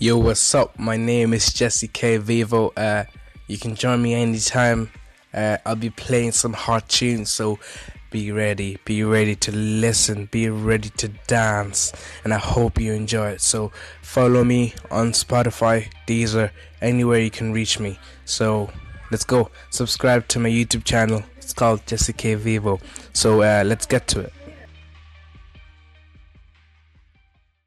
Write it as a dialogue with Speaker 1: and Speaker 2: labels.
Speaker 1: Yo, what's up? My name is Jesse K Vivo. Uh, you can join me anytime. Uh, I'll be playing some hard tunes, so be ready. Be ready to listen. Be ready to dance, and I hope you enjoy it. So follow me on Spotify, Deezer, anywhere you can reach me. So let's go. Subscribe to my YouTube channel. It's called Jesse K Vivo. So uh, let's get to it.